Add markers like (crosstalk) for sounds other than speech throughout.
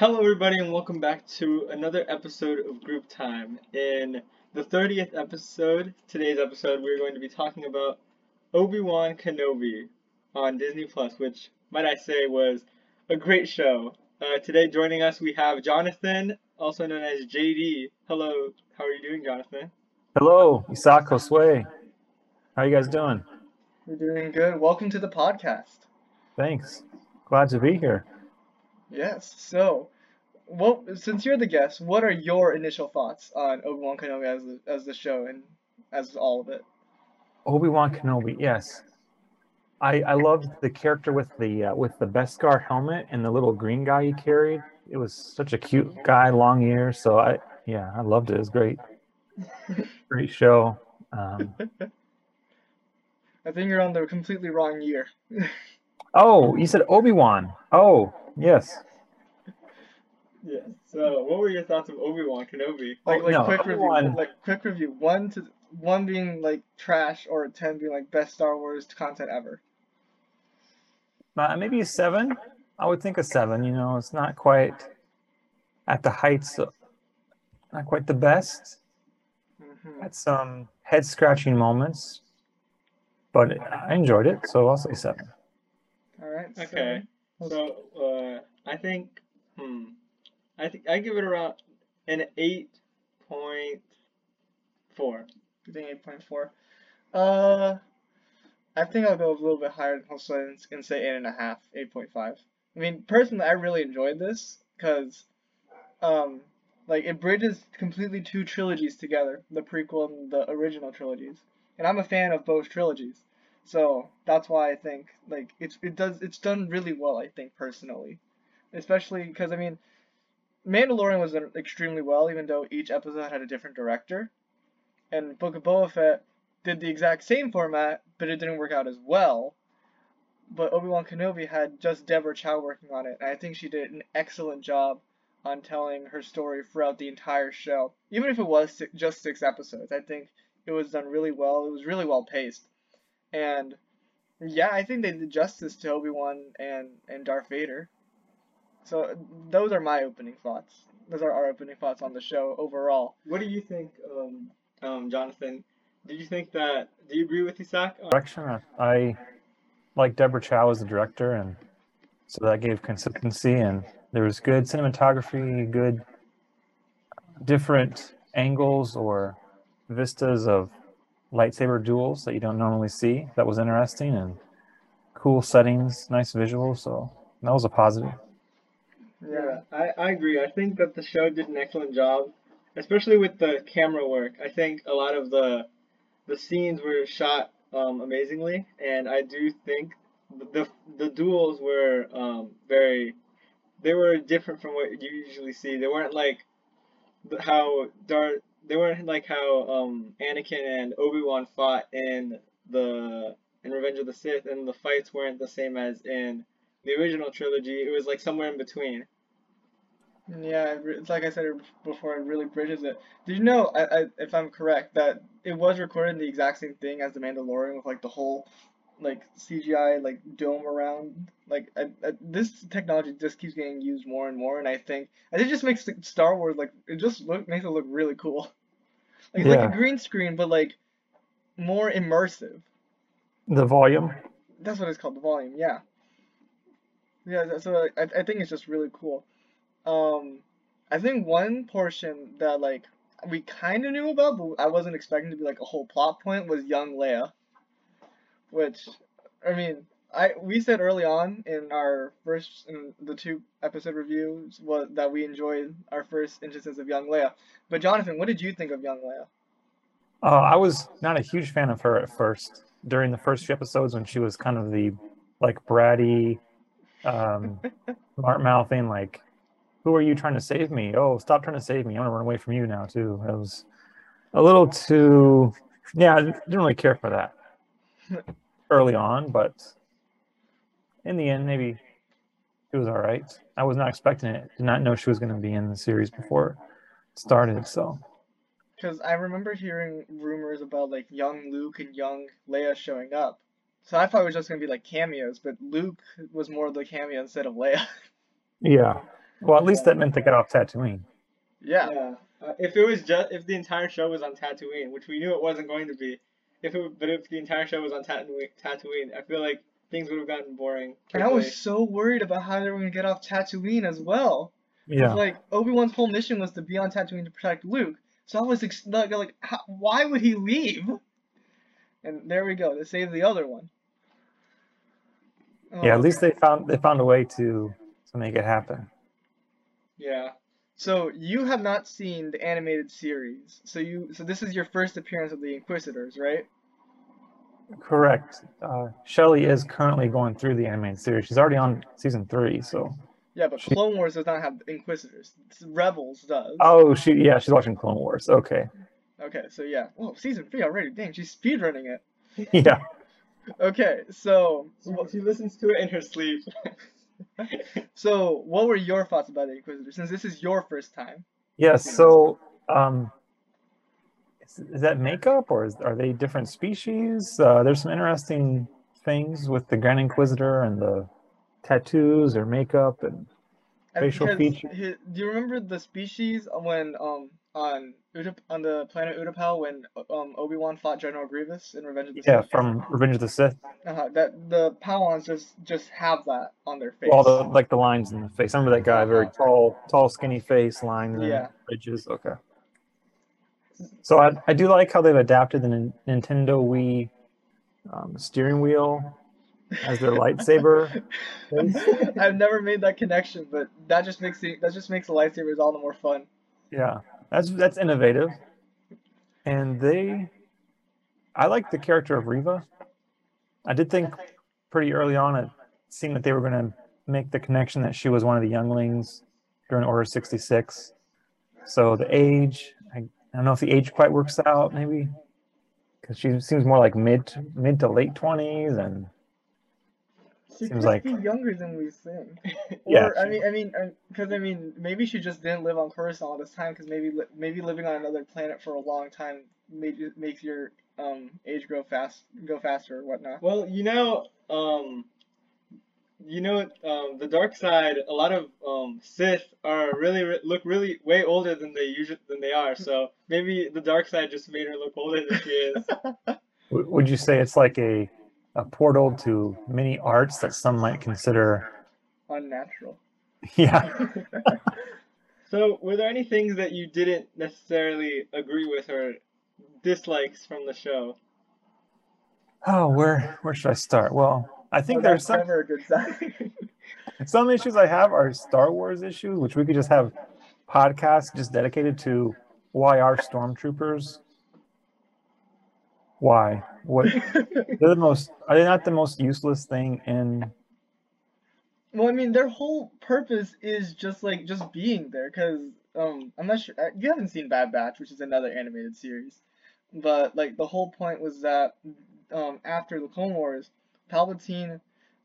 Hello, everybody, and welcome back to another episode of Group Time. In the 30th episode, today's episode, we're going to be talking about Obi Wan Kenobi on Disney Plus, which, might I say, was a great show. Uh, today, joining us, we have Jonathan, also known as JD. Hello, how are you doing, Jonathan? Hello, Isaac Josue. How are you guys doing? We're doing good. Welcome to the podcast. Thanks. Glad to be here. Yes. So, well, since you're the guest, what are your initial thoughts on Obi Wan Kenobi as the, as the show and as all of it? Obi Wan Kenobi, yes. I I loved the character with the uh, with the Beskar helmet and the little green guy he carried. It was such a cute guy, long ears. So I yeah, I loved it. It was great. (laughs) great show. Um, I think you're on the completely wrong year. (laughs) oh, you said Obi Wan. Oh, yes. Yeah. So, what were your thoughts of Obi Wan Kenobi? Like, Oh, like no, quick review. Obi-Wan- Like quick review. One to one being like trash, or ten being like best Star Wars content ever. Uh, maybe a seven. I would think a seven. You know, it's not quite at the heights. Of, not quite the best. hmm Had some head scratching moments, but I enjoyed it, so I'll say seven. All right. so- Okay. So, uh, I think, hmm, I think I give it around an eight point four. You think eight point four? Uh, I think I'll go a little bit higher also and, and say eight and a half, eight point five. I mean, personally, I really enjoyed this because, um, like it bridges completely two trilogies together, the prequel and the original trilogies, and I'm a fan of both trilogies, so that's why I think like it's it does it's done really well. I think personally, especially because I mean, Mandalorian was done extremely well, even though each episode had a different director and Book of Boba Fett did the exact same format, but it didn't work out as well. But Obi Wan Kenobi had just Deborah Chow working on it, and I think she did an excellent job on telling her story throughout the entire show. Even if it was just six episodes, I think it was done really well. It was really well paced, and yeah, I think they did justice to Obi Wan and and Darth Vader. So those are my opening thoughts. Those are our opening thoughts on the show overall. What do you think, um, um, Jonathan? Did you think that? Do you agree with Isaac? Direction, I- I like Deborah Chow as the director, and so that gave consistency, and there was good cinematography, good different angles or vistas of lightsaber duels that you don't normally see. That was interesting and cool settings, nice visuals. So that was a positive. Yeah, I, I agree. I think that the show did an excellent job, especially with the camera work. I think a lot of the the scenes were shot um, amazingly, and I do think the the duels were um, very they were different from what you usually see. They weren't like how Darth they weren't like how um, Anakin and Obi Wan fought in the in Revenge of the Sith, and the fights weren't the same as in the original trilogy. It was like somewhere in between. Yeah, it's like I said before, it really bridges it. Did you know, I, I, if I'm correct, that it was recorded in the exact same thing as The Mandalorian with like the whole like CGI like dome around? Like I, I, this technology just keeps getting used more and more, and I think and it just makes Star Wars like it just look makes it look really cool. (laughs) Like it's like a green screen, but like more immersive. The volume. That's what it's called, the volume. Yeah. Yeah. So I, I think it's just really cool. Um, I think one portion that like we kind of knew about, but I wasn't expecting to be like a whole plot point was young Leia, which I mean, I we said early on in our first in the two episode reviews was that we enjoyed our first instances of young Leia. But Jonathan, what did you think of young Leia? Uh, I was not a huge fan of her at first. During the first few episodes, when she was kind of the like bratty, um, (laughs) smart mouthing, like, "Who are you trying to save me? Oh, stop trying to save me! I'm gonna run away from you now too." It was a little too, yeah. I didn't really care for that early on, but in the end, maybe it was all right. I was not expecting it. Did not know she was going to be in the series before it started. So Because I remember hearing rumors about like young Luke and young Leia showing up. So I thought it was just gonna be like cameos, but Luke was more of the cameo instead of Leia. (laughs) yeah, Well, at least that meant they got off Tatooine. Yeah. Yeah. Uh, if it was just if the entire show was on Tatooine, which we knew it wasn't going to be, if it but if the entire show was on Tatooine, Tatooine, I feel like things would have gotten boring. And I was so worried about how they were gonna get off Tatooine as well. Yeah. Like Obi Wan's whole mission was to be on Tatooine to protect Luke. So I was ex- like, like how, why would he leave? And there we go. They saved the other one. Yeah, Oh, at um, least they found they found a way to to make it happen. Yeah. So you have not seen the animated series. So you so this is your first appearance of the Inquisitors, right? Correct. Uh, Shelley is currently going through the animated series. She's already on season three, so. Yeah, but She- Clone Wars does not have Inquisitors. Rebels does. Oh, she yeah, she's watching Clone Wars. Okay. Okay, so yeah. Oh, season three already. Dang, she's speedrunning it. (laughs) Yeah. Okay, so She, she listens to it in her sleep. (laughs) (laughs) so what were your thoughts about the Inquisitor Since this is your first time. Yes. So, um, is, is that makeup or is, are they different species? Uh, there's some interesting things with the Grand Inquisitor and the tattoos or makeup and And Facial features. feature. do you remember the species when um on On the planet Utapau when um Obi Wan fought General Grievous in Revenge of the yeah, Sith? from Revenge of the Sith. Uh-huh, that the Pau'ans just just have that on their face. All the like the lines in the face. I remember that guy, very tall, tall, skinny face, lines and Yeah. ridges. Okay. So I, I do like how they've adapted the Nin- Nintendo Wii um, steering wheel as their lightsaber. (laughs) I've never made that connection, but that just makes the that just makes the lightsabers all the more fun. Yeah, that's that's innovative, and they, I like the character of Reva. I did think pretty early on it seemed that they were going to make the connection that she was one of the younglings during Order sixty six. So the age, I, I don't know if the age quite works out, maybe, because she seems more like mid mid to late twenties, and She Seems could like- be younger than we think. (laughs) Yeah, Or I mean, I mean, because I mean, maybe she just didn't live on Coruscant all this time. Because maybe li- maybe living on another planet for a long time made makes your um age grow fast go faster or whatnot. Well, you know, um, you know, um, the dark side. A lot of um, Sith are really re- look really way older than they usually than they are. So maybe the dark side just made her look older than she is. (laughs) Would you say it's like a a portal to many arts that some might consider? Unnatural. (laughs) Yeah. (laughs) so, were there any things that you didn't necessarily agree with or dislikes from the show? Oh, where where should I start? Well, I think Well, there's some never a good sign. (laughs) some issues I have are Star Wars issues, which we could just have podcasts just dedicated to why are stormtroopers? Why? What (laughs) they're the most are they not the most useless thing in well, I mean, their whole purpose is just like just being there. Because um, I'm not sure you haven't seen Bad Batch, which is another animated series, but like the whole point was that um after the Clone Wars, Palpatine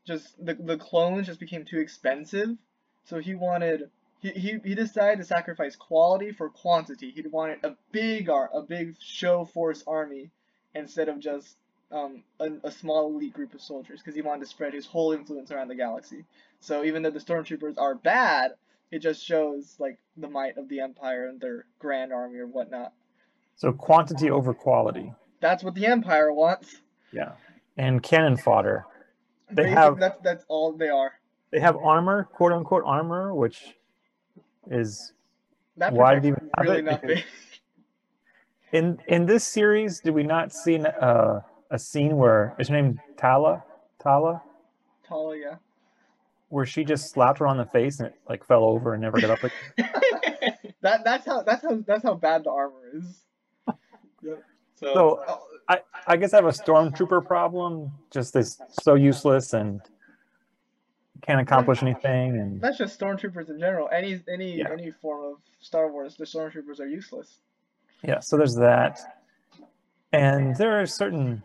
just the the clones just became too expensive, so he wanted. He, he, he decided to sacrifice quality for quantity. He wanted a big ar- a big show force army instead of just um, a, a small elite group of soldiers because he wanted to spread his whole influence around the galaxy. So even though the stormtroopers are bad, it just shows like the might of the empire and their grand army or whatnot. so quantity over quality. That's what the empire wants. Yeah. And cannon fodder. They have- that's that's all they are. They have armor, quote unquote armor, which is That Why do you have really it? nothing. (laughs) In in this series. Did we not see an, uh, a scene where is her name Tala? Tala? Tala, yeah. where she just slapped her on the face and it like fell over and never got up again. (laughs) That that's how that's how that's how bad the armor is. So, So Oh, I, I guess I have a stormtrooper problem. Just this so useless and can't accomplish anything. And that's just stormtroopers in general. Any any Yeah. any form of Star Wars, the stormtroopers are useless. Yeah, so there's that. And there are certain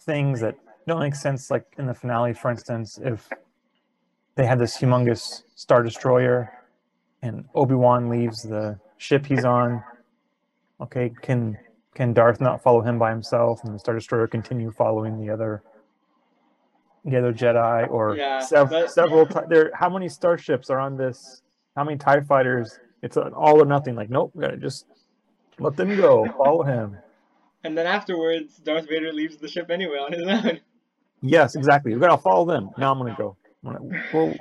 things that don't make sense, like in the finale, for instance, if they had this humongous star destroyer and Obi-Wan leaves the ship he's on. Okay, can can Darth not follow him by himself and the star destroyer continue following the other the other Jedi or Yeah, sev- that- several ti- there how many starships are on this how many Tie Fighters? It's an all or nothing. Like, nope, we gotta just let them go. Follow him. And then afterwards, Darth Vader leaves the ship anyway on his (laughs) own. Yes, exactly. We gotta follow them. Now I'm gonna go. I'm gonna, well,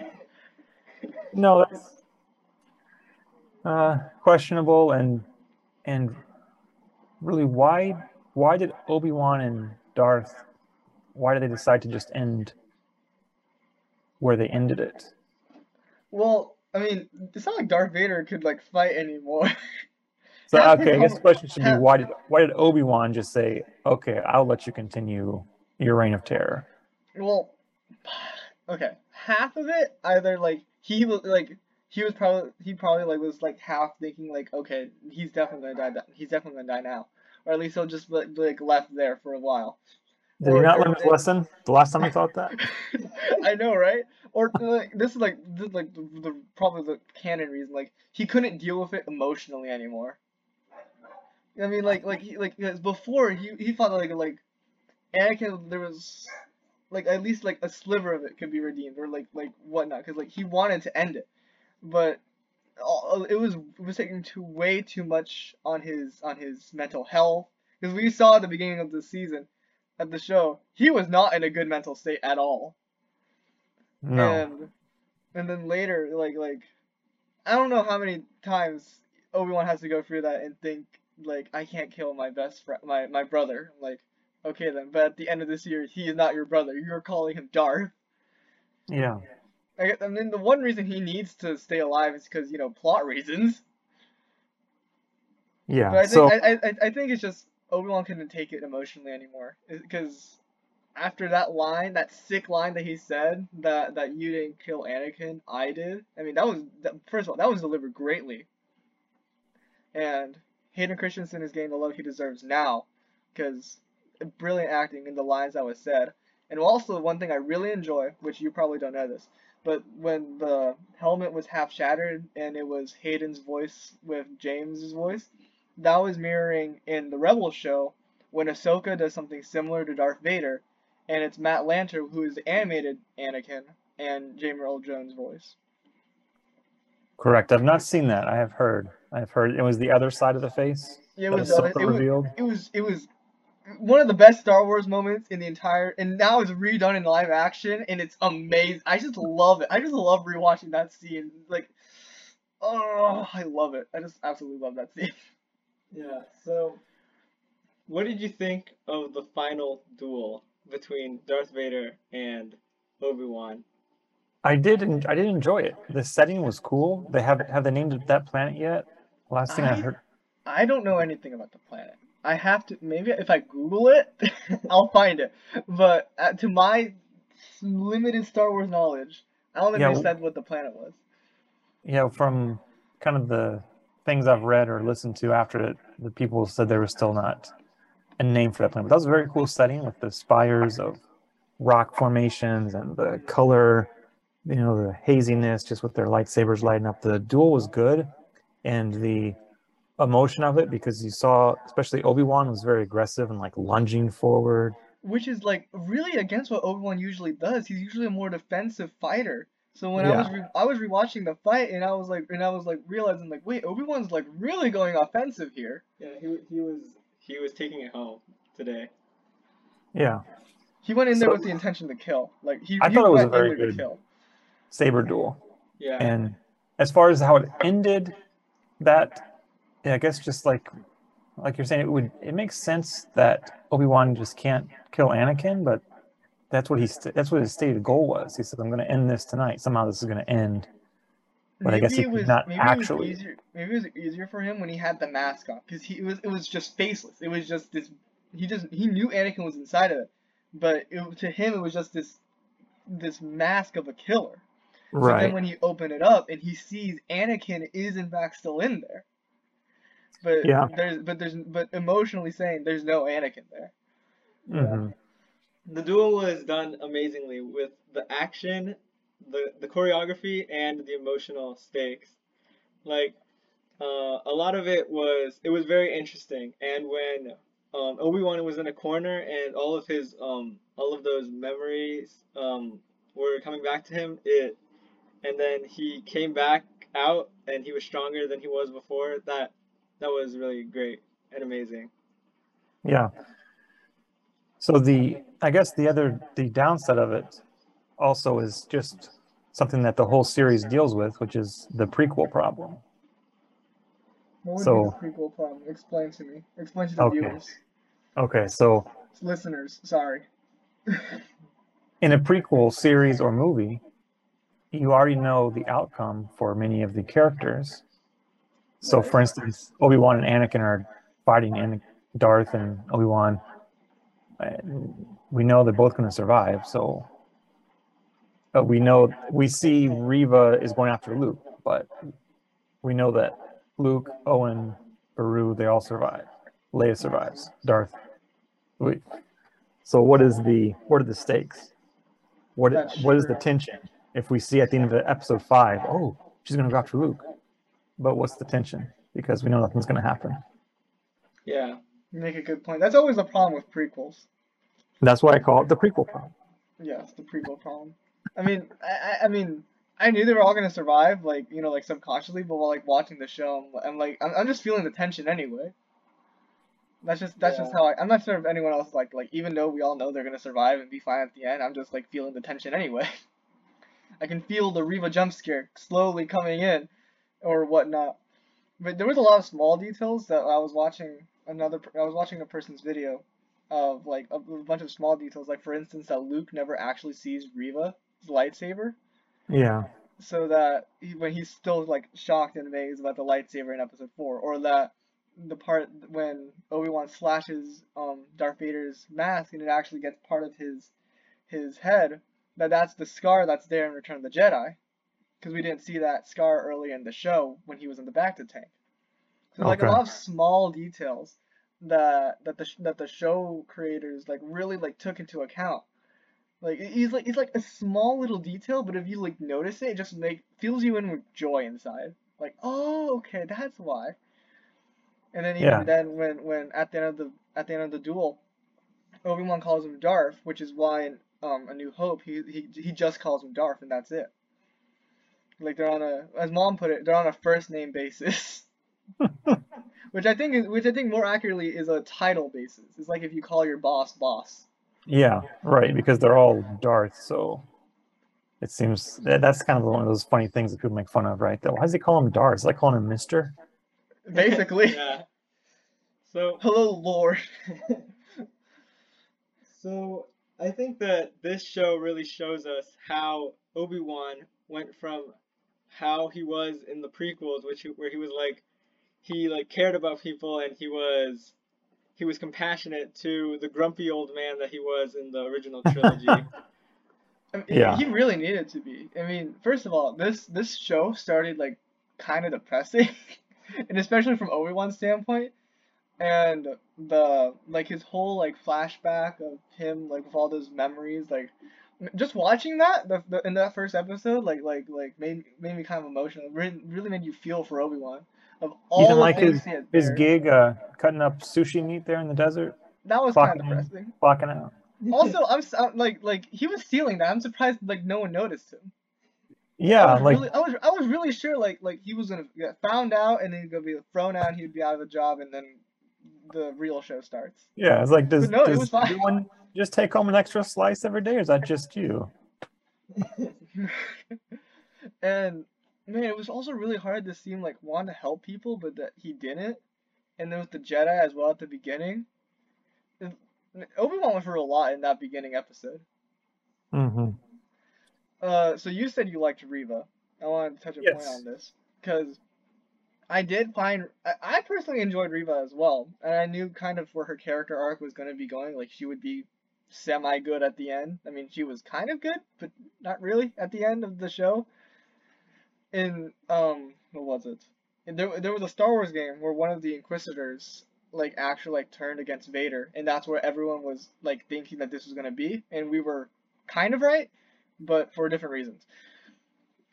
no, that's uh, questionable and and really why why did Obi Wan and Darth why did they decide to just end where they ended it? Well, I mean, it's not like Darth Vader could like fight anymore. (laughs) So okay, I guess the question should be why did why did Obi Wan just say, "Okay, I'll let you continue your reign of terror"? Well, (sighs) okay, half of it either like he was like he was probably he probably like was like half thinking like okay he's definitely gonna die he's definitely gonna die now or at least he'll just like, like left there for a while. Did or, he not learn his lesson the last time he thought that? (laughs) I know, right? Or like this is like this is like the, the probably the canon reason like he couldn't deal with it emotionally anymore. I mean, like, like, he, like, before he he thought like like Anakin there was like at least like a sliver of it could be redeemed or like like whatnot because like he wanted to end it, but uh, it was it was taking too way too much on his on his mental health because we saw at the beginning of the season at the show he was not in a good mental state at all. No. And and then later like like I don't know how many times Obi Wan has to go through that and think like I can't kill my best friend, my my brother. like, okay then, but at the end of this year, he is not your brother. You're calling him Darth. Yeah. I, I mean, the one reason he needs to stay alive is because you know plot reasons. Yeah. But I think so I, I I think it's just Obi Wan couldn't take it emotionally anymore because after that line, that sick line that he said that that you didn't kill Anakin, I did. I mean, that was that, first of all that was delivered greatly. And Hayden Christensen is getting the love he deserves now because brilliant acting in the lines that was said. And also one thing I really enjoy, which you probably don't know this, but when the helmet was half shattered and it was Hayden's voice with James's voice, that was mirroring in the Rebels show when Ahsoka does something similar to Darth Vader, and it's Matt Lanter who is animated Anakin and James Earl Jones' voice. Correct. I've not seen that. I have heard. I've heard it was the other side of the face. Yeah, it was, was it, revealed. Was, it was it was one of the best Star Wars moments in the entire, and now it's redone in live action, and it's amazing. I just love it. I just love rewatching that scene. Like, oh, I love it. I just absolutely love that scene. Yeah. So, what did you think of the final duel between Darth Vader and Obi Wan? I did. I did enjoy it. The setting was cool. They have have they named that planet yet? Last thing I, I heard. I don't know anything about the planet. I have to maybe if I Google it, (laughs) I'll find it. But uh, to my limited Star Wars knowledge, I don't think yeah, they said what the planet was. Yeah, from kind of the things I've read or listened to after it, the people said there was still not a name for that planet. But that was a very cool setting with the spires of rock formations and the color you know the haziness just with their lightsabers lighting up the duel was good and the emotion of it because you saw especially obi-wan was very aggressive and like lunging forward. Which is like really against what obi-wan usually does. He's usually a more defensive fighter. So when yeah. i was re- i was rewatching the fight and i was like and i was like realizing like wait obi-wan's like really going offensive here. Yeah he, he was he was taking it home today. Yeah. He went in there with the intention to kill. Like he, I he thought it was a very good kill. saber duel. Yeah. And as far as how it ended, that yeah, I guess just like like you're saying, it would it makes sense that Obi Wan just can't kill Anakin, but that's what he's that's what his stated goal was. He said, "I'm going to end this tonight. Somehow this is going to end." But maybe I guess he was, not maybe actually. It was easier, maybe it was easier for him when he had the mask on because he was it was just faceless. It was just this. He just he knew Anakin was inside of it, but it, to him it was just this this mask of a killer. Right. So then when you open it up and he sees Anakin is in fact still in there. But yeah. there's but there's but emotionally saying there's no Anakin there. Mm-hmm. The duel was done amazingly with the action, the the choreography, and the emotional stakes. Like uh, a lot of it was it was very interesting. And when um, Obi Wan was in a corner and all of his um, all of those memories um, were coming back to him, it and then he came back out and he was stronger than he was before, that that was really great and amazing. Yeah. So the I guess the other the downside of it also is just something that the whole series deals with, which is the prequel problem. What would So- be the prequel problem? Explain to me. Explain to the Okay. viewers, Okay, so listeners. Sorry. (laughs) in a prequel series or movie, you already know the outcome for many of the characters. So, for instance, Obi Wan and Anakin are fighting, and Darth and Obi Wan. We know they're both going to survive. So, but we know we see Reva is going after Luke, but we know that Luke, Owen, Beru, they all survive. Leia survives. Darth. We, so, what is the what are the stakes? What That's what is the tension? If we see at the end of the episode five, oh, she's gonna go after Luke, but what's the tension? Because we know nothing's gonna happen. Yeah. You make a good point. That's always the problem with prequels. That's why I call it the prequel problem. Yes, the prequel problem. I mean, I, I- I mean, I knew they were all gonna survive, like you know, like subconsciously, but while like watching the show, I'm, I'm like, I'm, I'm just feeling the tension anyway. That's just that's just how I. I'm not sure if anyone else like like even though we all know they're gonna survive and be fine at the end, I'm just like feeling the tension anyway. (laughs) I can feel the Reva jump scare slowly coming in, or whatnot. But there was a lot of small details that I was watching another. I was watching a person's video of like a, bunch of small details, like for instance that Luke never actually sees Reva's lightsaber, Yeah. so that he, when he's still like shocked and amazed about the lightsaber in Episode Four, or that the part when Obi Wan slashes um Darth Vader's mask and it actually gets part of his his head, that that's the scar that's there in Return of the Jedi, because we didn't see that scar early in the show when he was in the bacta tank. So like a lot of small details that that the that the show creators like really like took into account. Like he's like he's like a small little detail, but if you like notice it, it just make fills you in with joy inside. Like oh okay, that's why. And then even Yeah. then when when at the end of the at the end of the duel, Obi Wan calls him Darth, which is why in um A New Hope he he he just calls him Darth and that's it. Like they're on a as mom put it, they're on a first name basis. (laughs) which I think is which I think more accurately is a title basis. It's like if you call your boss boss. Yeah. Right. Because they're all Darth, so it seems that's kind of one of those funny things that people make fun of, right? That why does he call him Darth? It's like calling him Mister. Basically. (laughs) yeah. So Hello, Lord. (laughs) So I think that this show really shows us how Obi Wan went from how he was in the prequels, which he- where he was like he like cared about people and he was he was compassionate to the grumpy old man that he was in the original trilogy. (laughs) I mean, Yeah. He really needed to be. I mean, first of all, this this show started like kind of depressing, (laughs) and especially from Obi Wan's standpoint, and the like his whole like flashback of him like with all those memories, like just watching that the, the in that first episode, like like like made made me kind of emotional. Really, really made you feel for Obi Wan of all didn't the like his- he His gig, uh, cutting up sushi meat there in the desert, That was kind of clocking in. depressing. clocking out. (laughs) Also, I'm, s- I'm like like he was stealing that. I'm surprised like no one noticed him. Yeah, was like really, I was I was really sure like like he was gonna get found out and then he's gonna be thrown out and he'd be out of a job and then the real show starts. yeah, it's like does, no, it does everyone just take home an extra slice every day, or is that just you? (laughs) and man, it was also really hard to see him like want to help people, but that he didn't. And then with the Jedi as well at the beginning, Obi Wan went through a lot in that beginning episode. Mm-hmm. Uh, so you said you liked Reva. I wanted to touch a point on this because I did find I, personally enjoyed Reva as well, and I knew kind of where her character arc was going to be going. Like she would be semi good at the end. I mean, she was kind of good, but not really at the end of the show. In um, what was it? There there was a Star Wars game where one of the Inquisitors like actually like turned against Vader, and that's where everyone was like thinking that this was going to be, and we were kind of right but for different reasons.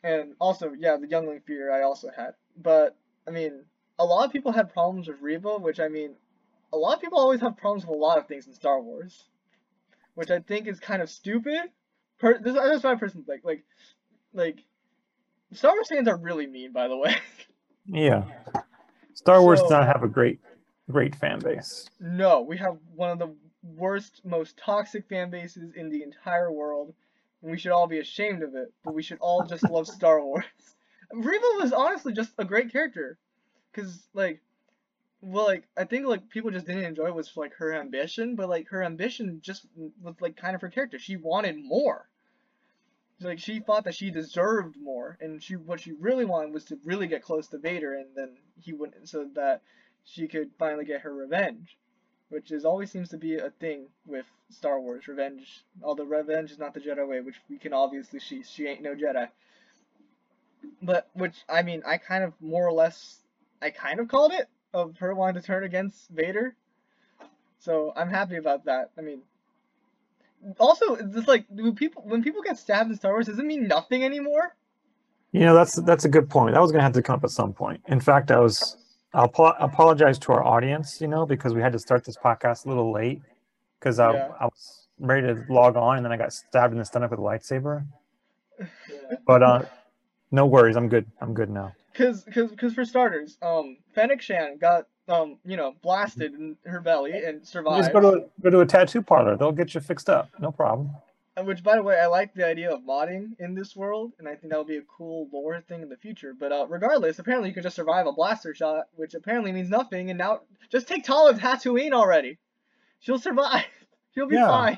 And also, yeah, the youngling fear I also had. But I mean, a lot of people had problems with Reva, which I mean, a lot of people always have problems with a lot of things in Star Wars, which I think is kind of stupid. Per- this that's my personal like like like Star Wars fans are really mean, by the way. (laughs) Yeah. Star Wars So- does not have a great, great fan base. no, we have one of the worst, most toxic fan bases in the entire world. And we should all be ashamed of it, but we should all just love Star Wars. Reva was honestly just a great character. Cause like well like I think like people just didn't enjoy was like her ambition, but like her ambition just was like kind of her character. She wanted more. Like she thought that she deserved more, and she what she really wanted was to really get close to Vader, and then he wouldn't, so that she could finally get her revenge, which is always seems to be a thing with Star Wars revenge. Although revenge is not the Jedi way, which we can obviously see she ain't no Jedi. But which I mean, I kind of more or less, I kind of called it of her wanting to turn against Vader. So I'm happy about that. I mean, also it's like do people when people get stabbed in Star Wars, does it mean nothing anymore? You know, that's that's a good point. That was going to have to come up at some point. In fact, I was. I'll apo- apologize to our audience, you know, because we had to start this podcast a little late because I, Yeah. I was ready to log on and then I got stabbed in the stomach with a lightsaber. Yeah. (laughs) But uh, no worries, I'm good. I'm good now. Cause, cause, cause for starters, um, Fennec Shand got um, you know, blasted in her belly and survived. just go to a, go to a tattoo parlor. They'll get you fixed up. No problem. Which, by the way, I like the idea of modding in this world, and I think that would be a cool lore thing in the future. But uh, regardless, apparently you can just survive a blaster shot, which apparently means nothing. And now, just take Tala to Tatooine already. She'll survive. (laughs) She'll be Yeah. fine.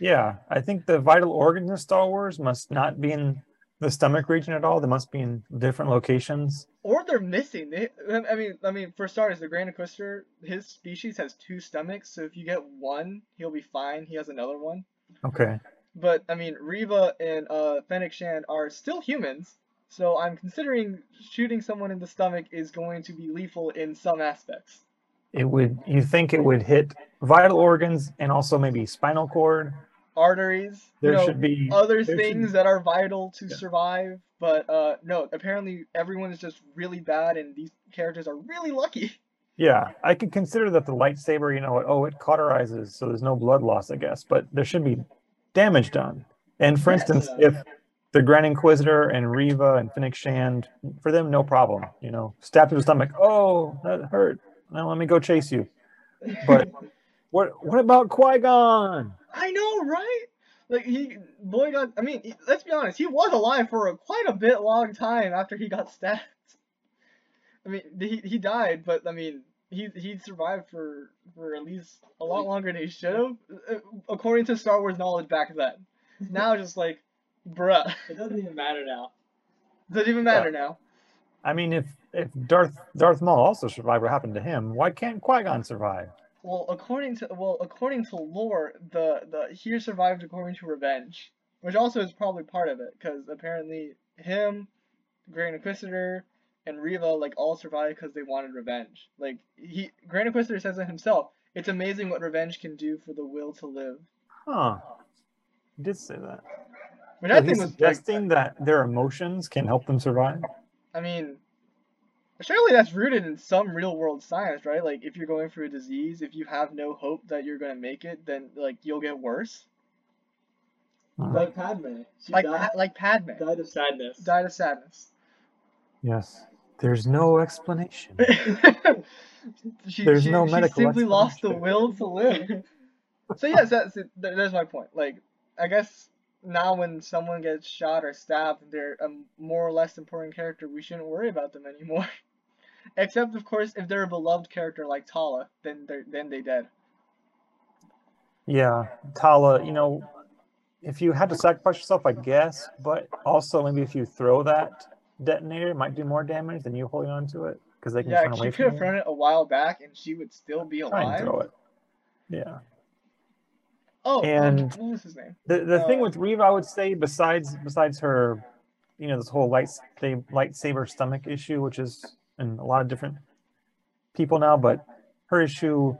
Yeah, I think the vital organs in Star Wars must not be in the stomach region at all. They must be in different locations. Or they're missing. They, I mean, I mean, for starters, the Grand his species has two stomachs, so if you get one, he'll be fine. He has another one. Okay. But I mean, Reva and uh, Fennec Shand are still humans, so I'm considering shooting someone in the stomach is going to be lethal in some aspects. It would. You think it would hit vital organs and also maybe spinal cord? Arteries, There you know, should be other things that are vital to Yeah. survive. But uh, no, apparently everyone is just really bad, and these characters are really lucky. Yeah, I could consider that the lightsaber, you know, oh, it cauterizes, so there's no blood loss, I guess, but there should be damage done. And for Yes. instance, if the Grand Inquisitor and Reva and Fennec Shand, for them, no problem. You know, stab to the stomach. Oh, that hurt. Now let me go chase you. But (laughs) what what about Qui Gon? I know, right? Like he, boy got. I mean, he- let's be honest. He was alive for a, quite a bit long time after he got stabbed. (laughs) I mean, he he died, but I mean, he he survived for for at least a lot longer than he should have, uh, according to Star Wars knowledge back then. (laughs) Now, just like, bruh, It doesn't even matter now. doesn't even matter now. I mean, if if Darth Darth Maul also survived what happened to him, why can't Qui Gon survive? Well, according to well, according to lore, the the he survived according to revenge, which also is probably part of it, because apparently him, Grand Inquisitor, and Reva like all survived because they wanted revenge. Like he, Grand Inquisitor says it himself. It's amazing what revenge can do for the will to live. Huh? He did say that. Which I Are think he's was suggesting that their emotions can help them survive? I mean, surely that's rooted in some real world science, right? Like if you're going through a disease, if you have no hope that you're gonna make it, then like you'll get worse. Like Padme. She Like died, Pa- like Padme died of sadness. died of sadness. Yes. There's no explanation. (laughs) she, There's she, no she simply lost the will to live. so yes, that's it. There's my point. Like, I guess now when someone gets shot or stabbed, they're a more or less important character. We shouldn't worry about them anymore. (laughs) Except of course, if they're a beloved character like Tala, then they're then they dead. Yeah, Tala, you know, if you had to sacrifice yourself, I guess, but also maybe if you throw that detonator, it might do more damage than you holding on to it because they can Yeah, run away she from could have thrown it a while back, and she would still be Try and alive. throw it. Yeah. Oh, um, And- what was his name? The the thing Uh, with Reva, I would say, besides besides her, you know, this whole light lightsaber stomach issue, which is in a lot of different people now, but her issue,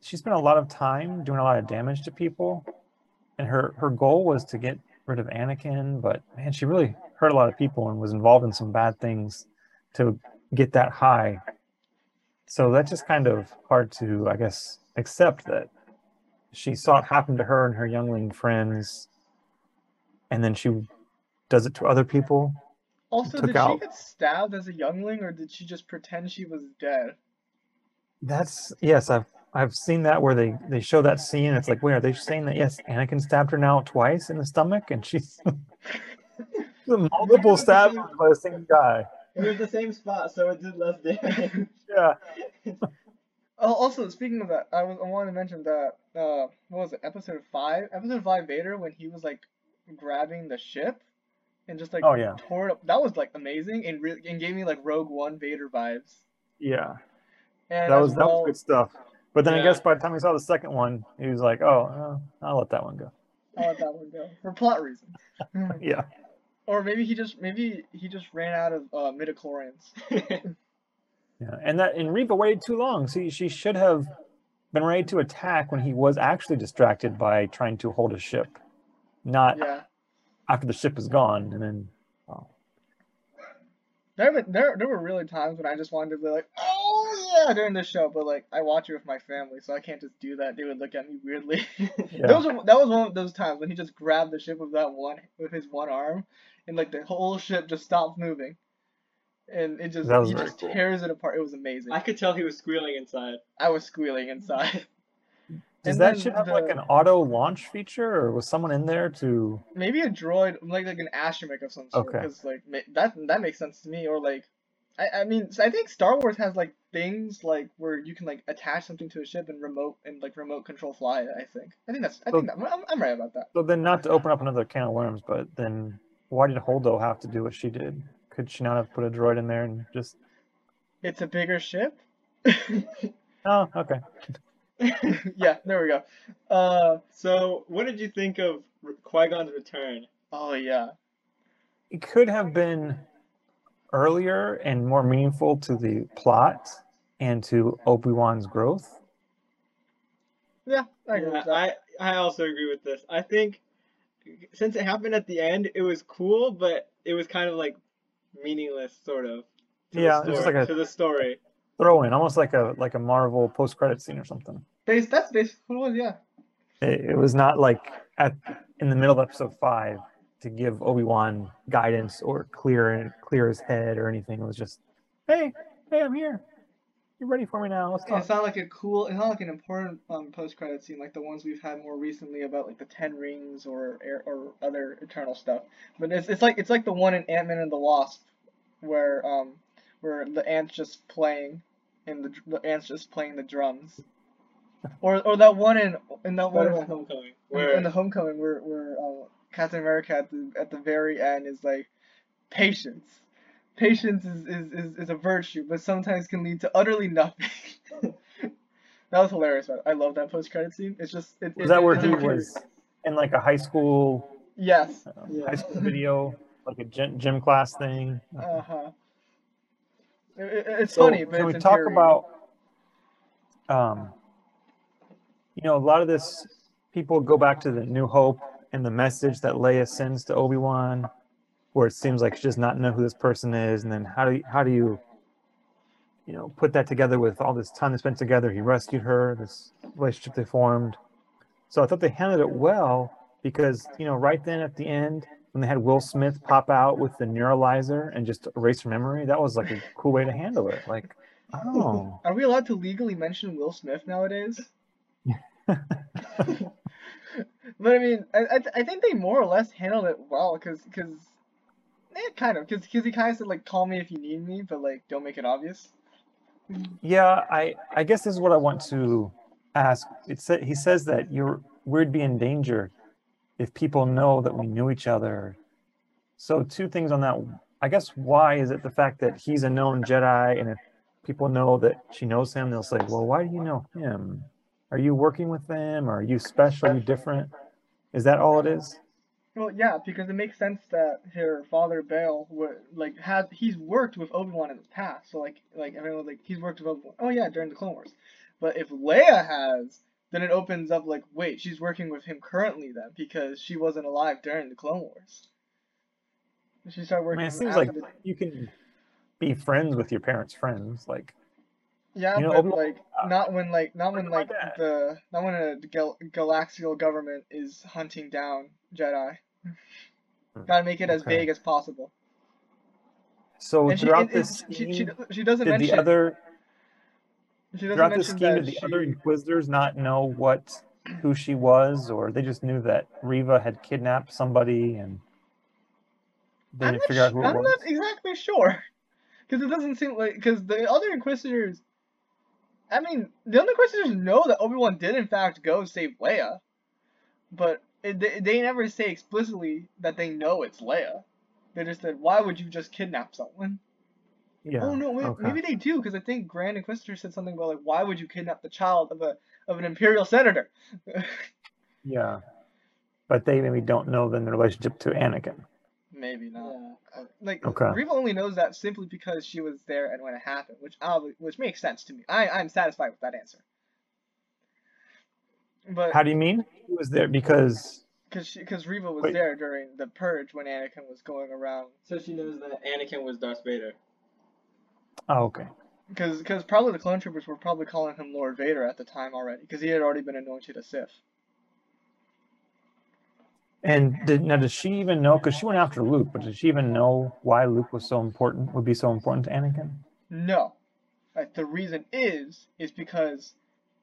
she spent a lot of time doing a lot of damage to people, and her her goal was to get rid of Anakin, but man, she really hurt a lot of people and was involved in some bad things to get that high. So that's just kind of hard to, I guess, accept that she saw it happen to her and her youngling friends, and then she does it to other people. Also, did out- she get stabbed as a youngling, or did she just pretend she was dead? That's yes, I've I've seen that where they they show that scene. It's like, wait, are they saying that yes, Anakin stabbed her now twice in the stomach, and she's (laughs) multiple stabs by the same guy. It was the same spot, so it did less damage. Yeah, (laughs) Oh, also, speaking of that, I was I wanted to mention that uh, what was it? Episode five, episode five, Vader when he was like grabbing the ship and just like Oh, yeah. tore it up. That was like amazing and really and gave me like Rogue One Vader vibes. yeah, And that as was that was good stuff. But then I guess by the time we saw the second one, he was like, oh, uh, I'll let that one go. I'll let that one go for plot reasons. (laughs) (laughs) Yeah, or maybe he just maybe he just ran out of uh, midichlorians. (laughs) yeah, and that and Reva waited too long. See, she should have been ready to attack when he was actually distracted by trying to hold a ship, not Yeah. After the ship is gone and then. Oh. There, were- there, there were really times when I just wanted to be like, oh yeah, during the show, but like I watch it with my family, so I can't just do that. They would look at me weirdly. (laughs) Yeah. Those were, that was one of those times when he just grabbed the ship with that one with his one arm, and like the whole ship just stopped moving, and it just he just cool. tears it apart. It was amazing. I I, could tell he was squealing inside. I was squealing inside. (laughs) Does And that ship have like an auto launch feature, or was someone in there to? Maybe a droid, like like an astromech of some sort, Okay. because like that that makes sense to me. Or like, I I mean I think Star Wars has like things like where you can like attach something to a ship and remote and like remote control fly it. I think I think that's I think that, I'm, I'm right about that. So then, not to open up another can of worms, but then why did Holdo have to do what she did? Could she not have put a droid in there and just? It's a bigger ship. (laughs) Oh, okay. (laughs) yeah, there we go. Uh So, what did you think of Qui Gon's return? oh yeah. It could have been earlier and more meaningful to the plot and to Obi Wan's growth. Yeah, I agree Yeah. I I also agree with this. I think since it happened at the end, it was cool, but it was kind of like meaningless, sort of. To Yeah, the it's just story, like a- to the story. Throw in almost like a like a Marvel post credit scene or something. Base, that's basically what it was, yeah. It, it was not like at in the middle of episode five to give Obi Wan guidance or clear clear his head or anything. It was just, hey, hey, I'm here. You're ready for me now. Let's talk. It's not like a cool, it's not like an important um, post-credit scene like the ones we've had more recently about like the Ten Rings or air- or other Eternal stuff. But it's it's like it's like the one in Ant Man and the Wasp, where um where the ant's just playing, and the the ant's just playing the drums, or or that one in in that one in, Homecoming, where in the Homecoming where where uh, Captain America at the at the very end is like patience. Patience is, is, is, is a virtue, but sometimes can lead to utterly nothing. (laughs) that was hilarious. man. I love that post credit scene. It's just it, Was it- that where it's he a was in like a high school Yes. um, Yeah. high school video, like a gym, gym class thing? Uh huh. It, it- it's So funny, but can we talk about um you know a lot of this people go back to the new hope and the message that leia sends to obi-wan where it seems like she does not know who this person is and then how do you, how do you you know put that together with all this time they spent together? He rescued her this relationship they formed. So i thought they handled it well because you know right then at the end when they had will smith pop out with the neuralizer and just erase her memory that was like a cool way to handle it like oh (laughs) Are we allowed to legally mention Will Smith nowadays? (laughs) But I mean, I, I, I think they more or less handled it well, cause, cause, yeah, kind of, cause, cause he kind of said like, call me if you need me, but like, don't make it obvious. Yeah, I I guess this is what I want to ask. It sa- he says that you're we'd be in danger if people know that we knew each other. So two things on that. I guess why is it the fact that he's a known Jedi, and if people know that she knows him, they'll say, "Well, why do you know him? Are you working with them? Or are you special? Are you different?" Is that all it is? Well, yeah, because it makes sense that her father Bail would like has he's worked with Obi Wan in the past, so like like everyone like he's worked with Obi Wan. Oh yeah, during the Clone Wars. But if Leia has, then it opens up like wait, she's working with him currently then because she wasn't alive during the Clone Wars. She started I working. mean, it seems like the- you can be friends with your parents' friends. Like, Yeah, You know, but like not when like not when like the not when a gal- galaxial government is hunting down Jedi. Hmm. Gotta make it as Okay. vague as possible. So And she, throughout and this she, she, she doesn't did mention the other she throughout mention scheme that did the she, other Inquisitors not know what who she was, or they just knew that Reva had kidnapped somebody and they I'm didn't not, figure out who it I'm was? not exactly sure (laughs) because it doesn't seem like because the other Inquisitors. I mean, the other Inquisitors know that Obi Wan did in fact go save Leia, but it, they, they never say explicitly that they know it's Leia. They just said, "Why would you just kidnap someone?" Yeah. Oh no, wait, okay. maybe they do because I think Grand Inquisitor said something about like, "Why would you kidnap the child of a of an Imperial senator?" (laughs) Yeah. But they maybe don't know then the relationship to Anakin. maybe not. Yeah. Uh, Like Okay. Reva only knows that simply because she was there and when it happened, which obvi- which makes sense to me. I I'm satisfied with that answer. But How do you mean? He was there because because because Reva was Wait. there during the purge when Anakin was going around. So she knows that Anakin was Darth Vader. Oh okay. Because because probably the clone troopers were probably calling him Lord Vader at the time already because he had already been anointed a Sith. And did, now does she even know? Because she went after Luke, but did she even know why Luke was so important? Would be so important to Anakin? No. Like the reason is is because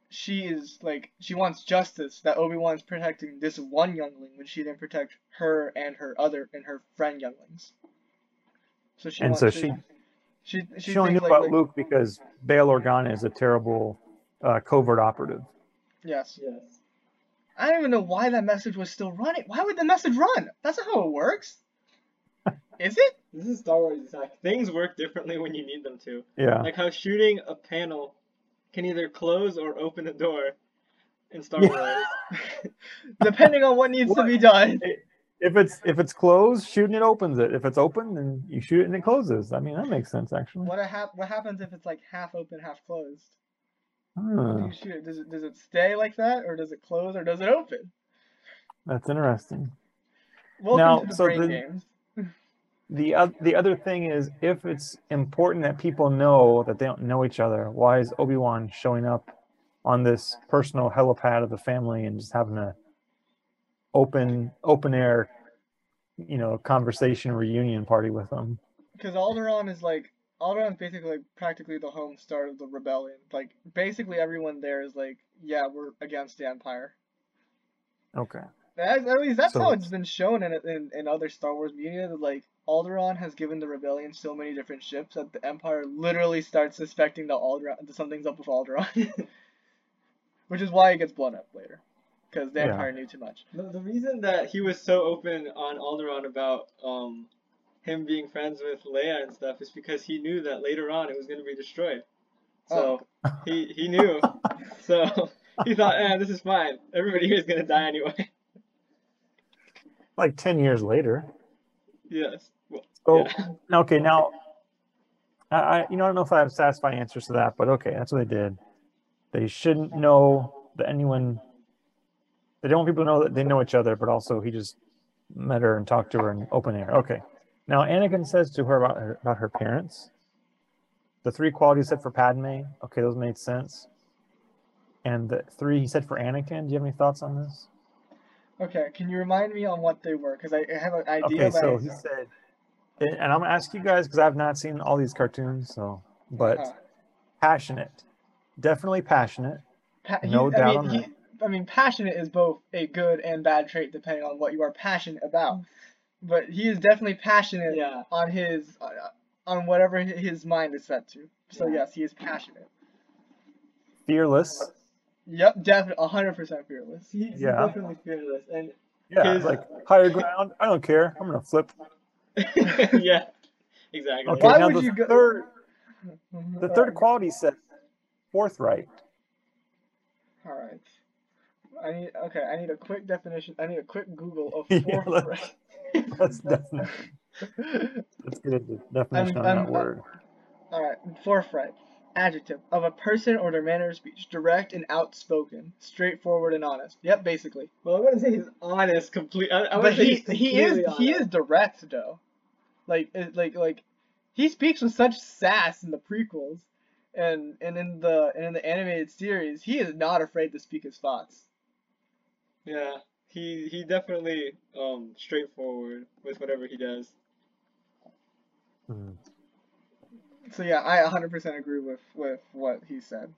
she is like she wants justice that Obi-Wan's protecting this one youngling when she didn't protect her and her other and her friend younglings. So she and wants so she she she, she only knew like, about like- Luke because Bail Organa is a terrible uh, covert operative. Yes. Yes. I don't even know why that message was still running. Why would the message run? That's not how it works. (laughs) Is it? This is Star Wars attack. Things work differently when you need them to. Yeah. Like how shooting a panel can either close or open a door in Star Yeah. Wars. (laughs) (laughs) Depending on what needs to be done. If it's if it's closed, shooting it opens it. If it's open, then you shoot it and it closes. I mean that makes sense actually. What uh, hap- what happens if it's like half open, half closed? Do you shoot it? Does it does it stay like that, or does it close, or does it open? that's interesting. Welcome Now, to the so brain the- games. (laughs) The the other thing is if it's important that people know that they don't know each other, why is Obi Wan showing up on this personal helipad of the family and just having a open open air, you know, conversation reunion party with them? Because Alderaan is like Alderaan basically like practically the home start of the rebellion. Like basically everyone there is like, yeah, we're against the Empire. Okay. That's, at least that's So how it's- it's been shown in, in in other Star Wars media. That like Alderaan has given the rebellion so many different ships that the Empire literally starts suspecting that Alderaan that something's up with Alderaan, (laughs) which is why it gets blown up later, because the Yeah. Empire knew too much. The, the reason that he was so open on Alderaan about um, him being friends with Leia and stuff is because he knew that later on it was going to be destroyed. So he he knew. (laughs) so he thought, eh, this is fine. Everybody here is going to die anyway. Like ten years later. yes. Well, So yeah. okay, now I, I you know I don't know if I have satisfying answers to that, but okay, that's what they did. They shouldn't know that anyone. They don't want people to know that they know each other, but also he just met her and talked to her in open air. Okay, now Anakin says to her about her about her parents. The three qualities said for Padme. Okay, those made sense. And the three he said for Anakin. Do you have any thoughts on this? Okay, can you remind me on what they were? Because I, I have an idea. Okay, so I- he said, and I'm gonna ask you guys because I've not seen all these cartoons, so but Uh-huh. passionate, definitely passionate. Pa- he- No I doubt mean, on he, that. I mean, passionate is both a good and bad trait depending on what you are passionate about. But he is definitely passionate Yeah. on his uh, on whatever his mind is set to. So Yeah. yes, he is passionate. Fearless, Yep, definitely, hundred percent fearless. He- He's Yeah. definitely fearless. And yeah, His- like higher ground. I don't care. I'm gonna flip. (laughs) yeah, exactly. Okay, Why now would the you go- third, the third quality said forthright. All right. I need okay. I need a quick definition. I need a quick Google of (laughs) Yeah, forthright. Let's (laughs) definitely let's get a definition on I'm- that word. All right, forthright. Adjective of a person or their manner of speech, direct and outspoken, straightforward and honest. Yep, basically. Well, I'm gonna say he's honest, complete. I, I but would say he he's he is completely he is direct though. Like it, like like he speaks with such sass in the prequels, and and in the and in the animated series, he is not afraid to speak his thoughts. Yeah, he he definitely um straightforward with whatever he does. Hmm. So yeah, I 100% agree with with what he said.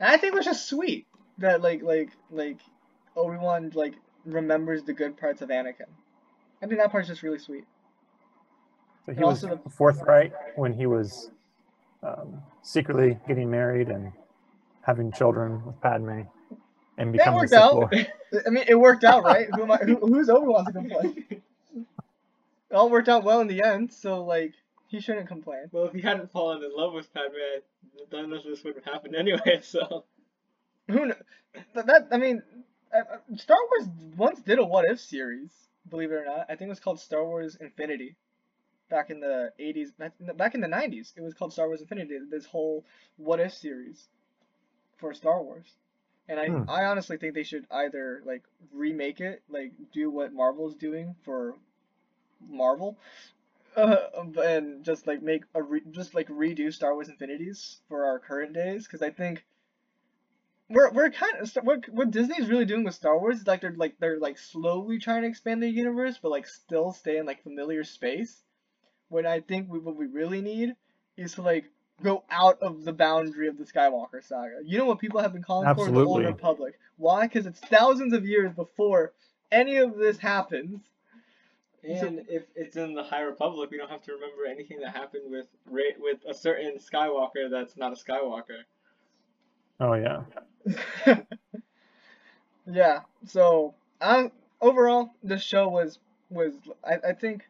And I think it was just sweet that like like like Obi Wan like remembers the good parts of Anakin. I think that part's just really sweet. So he And was also the- forthright when he was um, secretly getting married and having children with Padme and That worked out. (laughs) I mean, it worked out, right? Who, am I, who who's Obi Wan to complain? It all worked out well in the end, so like he shouldn't complain. Well, if he hadn't fallen in love with Padme, none of this would have happened anyway. (laughs) So Who knows? that, that I mean, uh, uh, Star Wars once did a what if series, believe it or not. I think it was called Star Wars Infinity. Back in the 80s, back- back in the 90s, it was called Star Wars Infinity. This whole what if series for Star Wars. And I, Hmm. I honestly think they should either like remake it, like do what Marvel's doing for Marvel, uh, (laughs) and just like make a re- just like redo Star Wars Infinities for our current days. Because I think we're we're kind of what what Disney's really doing with Star Wars is like they're like they're like slowly trying to expand their universe, but like still stay in like familiar space. When I think we, what we really need is to like go out of the boundary of the Skywalker saga. You know what people have been calling for the Old Republic? Why? Because it's thousands of years before any of this happens. and if it's in the High Republic, we don't have to remember anything that happened with with a certain Skywalker that's not a Skywalker. Oh yeah. (laughs) yeah. So, I, overall, the show was was I, I think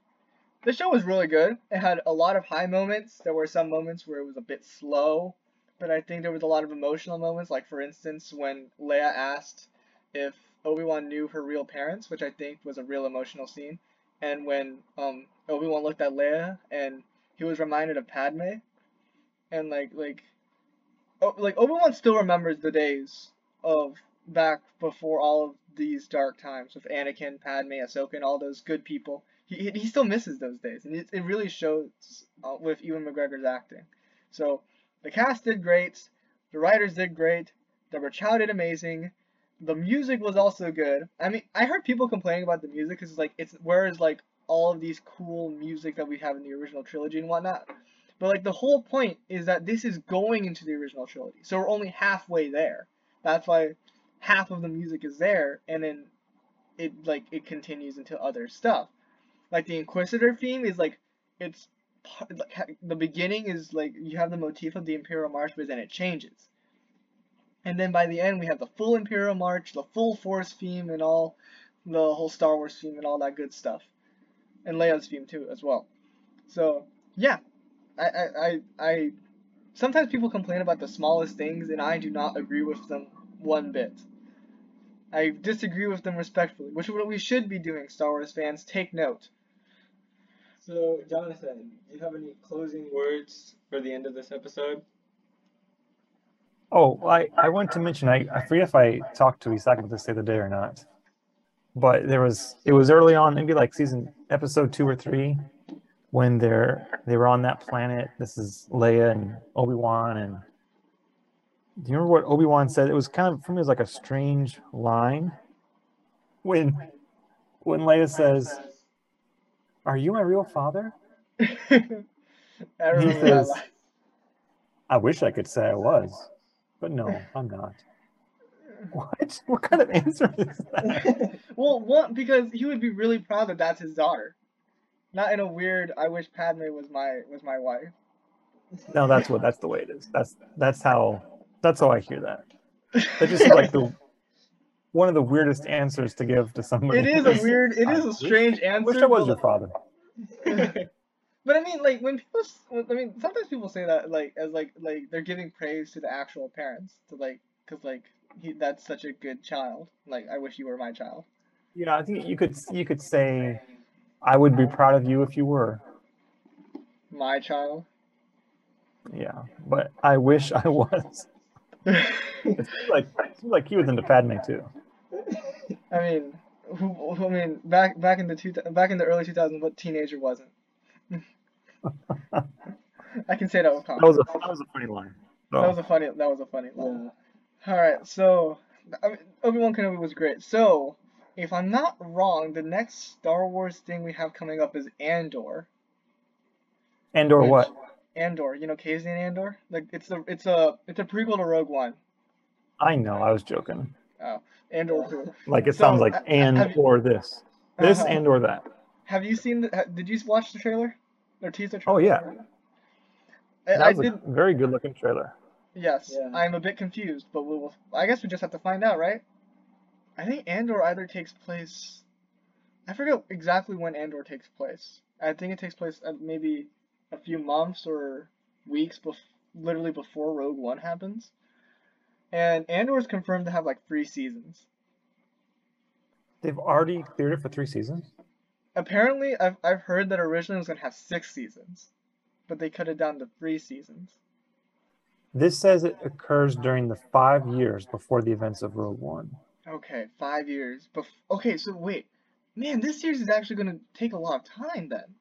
the show was really good. It had a lot of high moments. There were some moments where it was a bit slow, but I think there was a lot of emotional moments. Like for instance, when Leia asked if Obi Wan knew her real parents, which I think was a real emotional scene, and when um Obi Wan looked at Leia and he was reminded of Padme, and like like. Oh, like Obi Wan still remembers the days of back before all of these dark times with Anakin, Padme, Ahsoka, and all those good people. He, he- still misses those days, and it, it really shows uh, with Ewan McGregor's acting. So the cast did great, the writers did great, Deborah Chow did amazing, the music was also good. I mean, I heard people complaining about the music because it's like it's whereas like all of these cool music that we have in the original trilogy and whatnot. But like the whole point is that this is going into the original trilogy, so we're only halfway there. That's why half of the music is there, and then it like it continues into other stuff. Like the Inquisitor theme is like it's like the beginning is like you have the motif of the Imperial March, but then it changes. And then by the end we have the full Imperial March, the full Force theme, and all the whole Star Wars theme and all that good stuff, and Leia's theme too as well. So yeah, I I I, I sometimes people complain about the smallest things, and I do not agree with them one bit. I disagree with them respectfully, which is what we should be doing, Star Wars fans. Take note. So, Jonathan, do you have any closing words for the end of this episode? Oh, I, I wanted to mention I, I forget if I talked to Isak about this the other day or not. But there was it was early on, maybe like season episode two or three, when they're they were on that planet. This is Leia and Obi Wan and do you remember what Obi Wan said? It was kind of for me it was like a strange line. When when Leia says, Are you my real father? (laughs) I He says. I wish I could say I was, but no, I'm not. (laughs) What? (laughs) What kind of answer is that? Well, one because he would be really proud that that's his daughter, not in a weird. I wish Padme was my was my wife. No, that's what that's the way it is. That's that's how that's how I hear that. That just like the one of the weirdest answers to give to somebody. It is a (laughs) weird. it is a wish- strange I answer. wish I was your father. (laughs) But I mean, like when people, when- I mean, sometimes people say that like as like like they're giving praise to the actual parents to like because like he that's such a good child. Like I wish you were my child. Yeah, I think you could you could say, I would be proud of you if you were. My child. Yeah, but I wish I (laughs) was. It seems like it seems like he was into Padme too. I mean, who, who- I mean, back back in the two back in the early 2000s, what teenager wasn't? (laughs) I can say that with confidence. That was a that was a funny line. That was a funny. That was a funny line. Yeah. All right, so I mean, Obi Wan Kenobi was great. So, if I'm not wrong, the next Star Wars thing we have coming up is Andor. Andor Which- what? Andor. You know Cassian Andor. Like it's a it's a it's a prequel to Rogue One. I know, I was joking. Oh. Andor. who- Like it So, sounds like uh, and have- or this, this Uh-huh. and or that. Have you seen? The, did you watch the trailer? Or teaser Oh, trailer? Oh yeah. I, That I was a did. very good looking trailer. Yes, Yeah. I'm a bit confused, but we will. I guess we just have to find out, right? I think Andor either takes place. I forget exactly when Andor takes place. I think it takes place at maybe a few months or weeks, bef- literally before Rogue One happens. And Andor is confirmed to have like three seasons. They've already cleared it for three seasons. Apparently, I've I've heard that originally it was gonna have six seasons, but they cut it down to three seasons. This says it occurs during the five years before the events of Rogue One. Okay, five years. Bef- okay, so wait, man, this series is actually gonna take a lot of time then.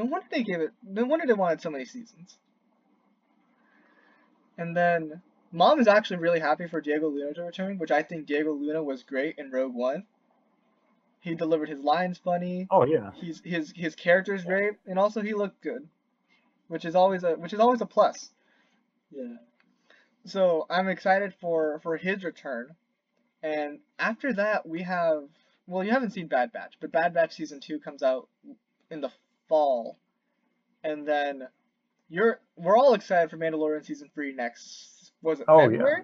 No wonder they gave it. No wonder they wanted so many seasons. And then, mom is actually really happy for Diego Luna to return, which I think Diego Luna was great in Rogue One. He delivered his lines funny. Oh yeah. He's his his character's great, and also he looked good, which is always a which is always a plus. Yeah. So I'm excited for for his return, and after that we have well you haven't seen Bad Batch, but Bad Batch season two comes out in the fall, and then you're we're all excited for Mandalorian season three next was it Oh, yeah. February?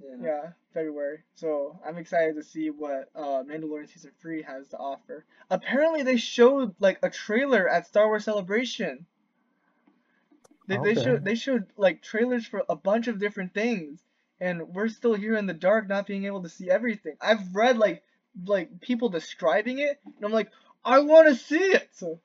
Yeah. Yeah, February. So I'm excited to see what uh, Mandalorian season three has to offer. Apparently they showed like a trailer at Star Wars Celebration. They, they showed they showed like trailers for a bunch of different things, and we're still here in the dark, not being able to see everything. I've read like like people describing it, and I'm like, I want to see it. So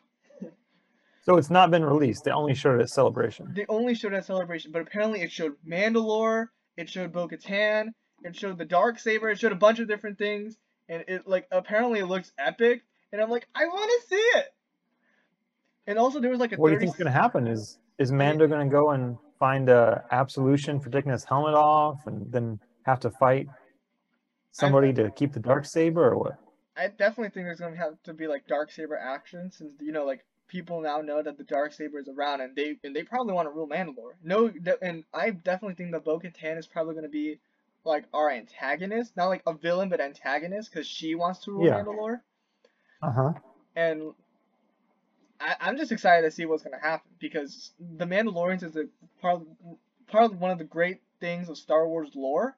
So it's not been released. They only showed it at Celebration. they only showed at Celebration, but apparently it showed Mandalore, it showed Bo-Katan, it showed the Dark Saber, it showed a bunch of different things, and it like apparently it looks epic, and I'm like, I want to see it. And also there was like a What do you 30 think's gonna happen? Is is Mando gonna go and find a absolution for taking his helmet off and then have to fight somebody to keep the dark saber or what? I definitely think there's gonna have to be like dark saber action since you know like people now know that the dark saber is around and they and they probably want to rule Mandalore. No, and I definitely think that Bo-Katan is probably gonna be like our antagonist, not like a villain but antagonist because she wants to rule Yeah. Mandalore. Uh huh. And I, I'm just excited to see what's gonna happen because the Mandalorians is a part part of one of the great things of Star Wars lore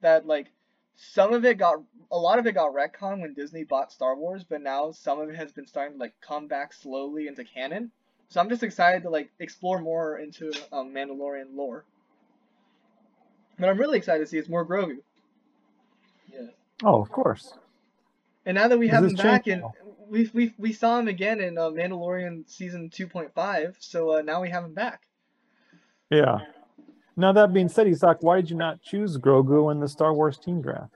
that like some of it got a lot of it got retcon when Disney bought Star Wars, but now some of it has been starting to like come back slowly into canon. So I'm just excited to like explore more into um, Mandalorian lore. But I'm really excited to see it's more Grogu. Yeah. Oh, of course. And now that we have him back, and we we we saw him again in uh, Mandalorian season 2.5, so uh, now we have him back. Yeah. Now that being said, Isak, why did you not choose Grogu in the Star Wars team draft?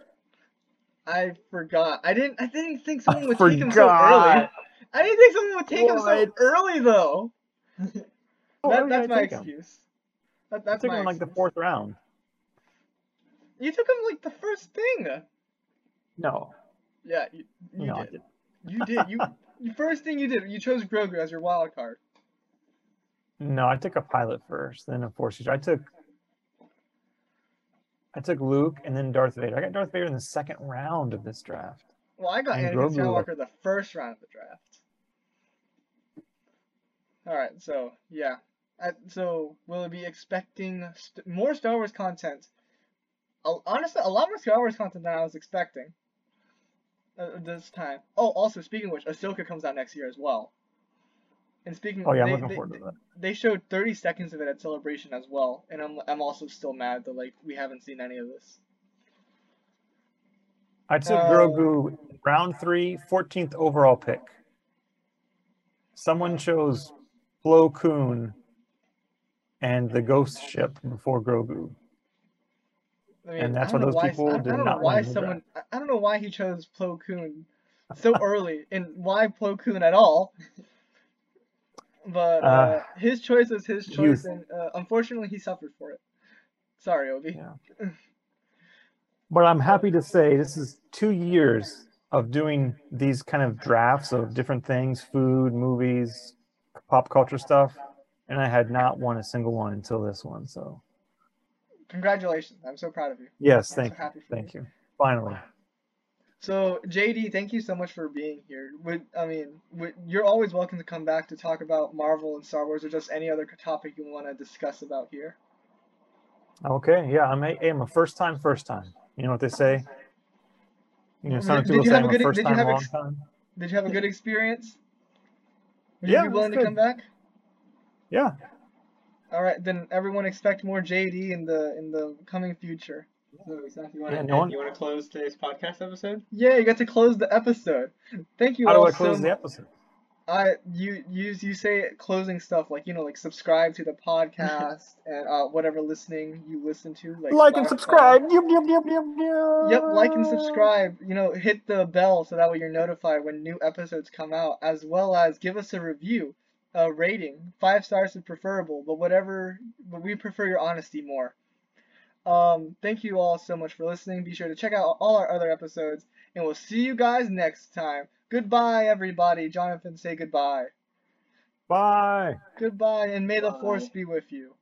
I forgot. I didn't. I didn't think someone I would take him so early. I didn't think someone would take him so early though. Oh, that, that's my excuse. That, I that's took my him in like the fourth round. You took him like the first thing. No, Yeah, you, you no, did. You did. You first thing you did. You chose Grogu as your wild card. No, I took a pilot first, then a force user. I took I took Luke and then Darth Vader. I got Darth Vader in the second round of this draft. Well, I got And Anakin Grogu. Skywalker the first round of the draft. All right, so yeah, I, so will we be expecting st- more Star Wars content? Honestly, a lot more Star Wars content than I was expecting. Uh, this time. Oh, also speaking of which, Ahsoka comes out next year as well. And speaking, Oh yeah, I'm they, looking they, forward to that. they showed 30 seconds of it at Celebration as well, and I'm I'm also still mad that like we haven't seen any of this. I took Uh, Grogu round three, 14th overall pick. Someone chose Plo Koon and the Ghost Ship before Grogu. I mean, And that's I why those why, people I, I did don't know why someone. I I don't know why he chose Plo Koon so early, and why Plo Koon at all. (laughs) But uh, Uh, his choice is his choice, youth. and uh, unfortunately, he suffered for it. Sorry, Obi. Yeah. But I'm happy to say this is two years of doing these kind of drafts of different things, food, movies, pop culture stuff. and I had not won a single one until this one. So Congratulations! I'm so proud of you. yes, I'm thank so you, thank you. Finally, So JD, thank you so much for being here. Would I mean, would, you're always welcome to come back to talk about Marvel and Star Wars or just any other topic you want to discuss about here. okay, yeah, I'm a, I'm a first time, first time. You know what they say? You know, some did people you say I'm a a good- first did you time, have long ex- time. Did you have a good experience? Would Yeah, you be willing to come back? Yeah, All right, then everyone expect more JD in the in the coming future. So, Isaac, you want Yeah, to no one- you want to close today's podcast episode? Yeah, you got to close the episode. Thank you how do all I close so the episode? I you you you say closing stuff like you know like subscribe to the podcast (laughs) and uh whatever listening you listen to like Like and subscribe. Yep, yep, yep, yep, yep. Yep, like and subscribe. You know, hit the bell so that way you're notified when new episodes come out, as well as give us a review, a rating. Five stars is preferable, but whatever, but we prefer your honesty more. Um, thank you all so much for listening. Be sure to check out all our other episodes, and we'll see you guys next time. Goodbye, everybody. Jonathan, say goodbye. Bye. Goodbye, and may the force be with you.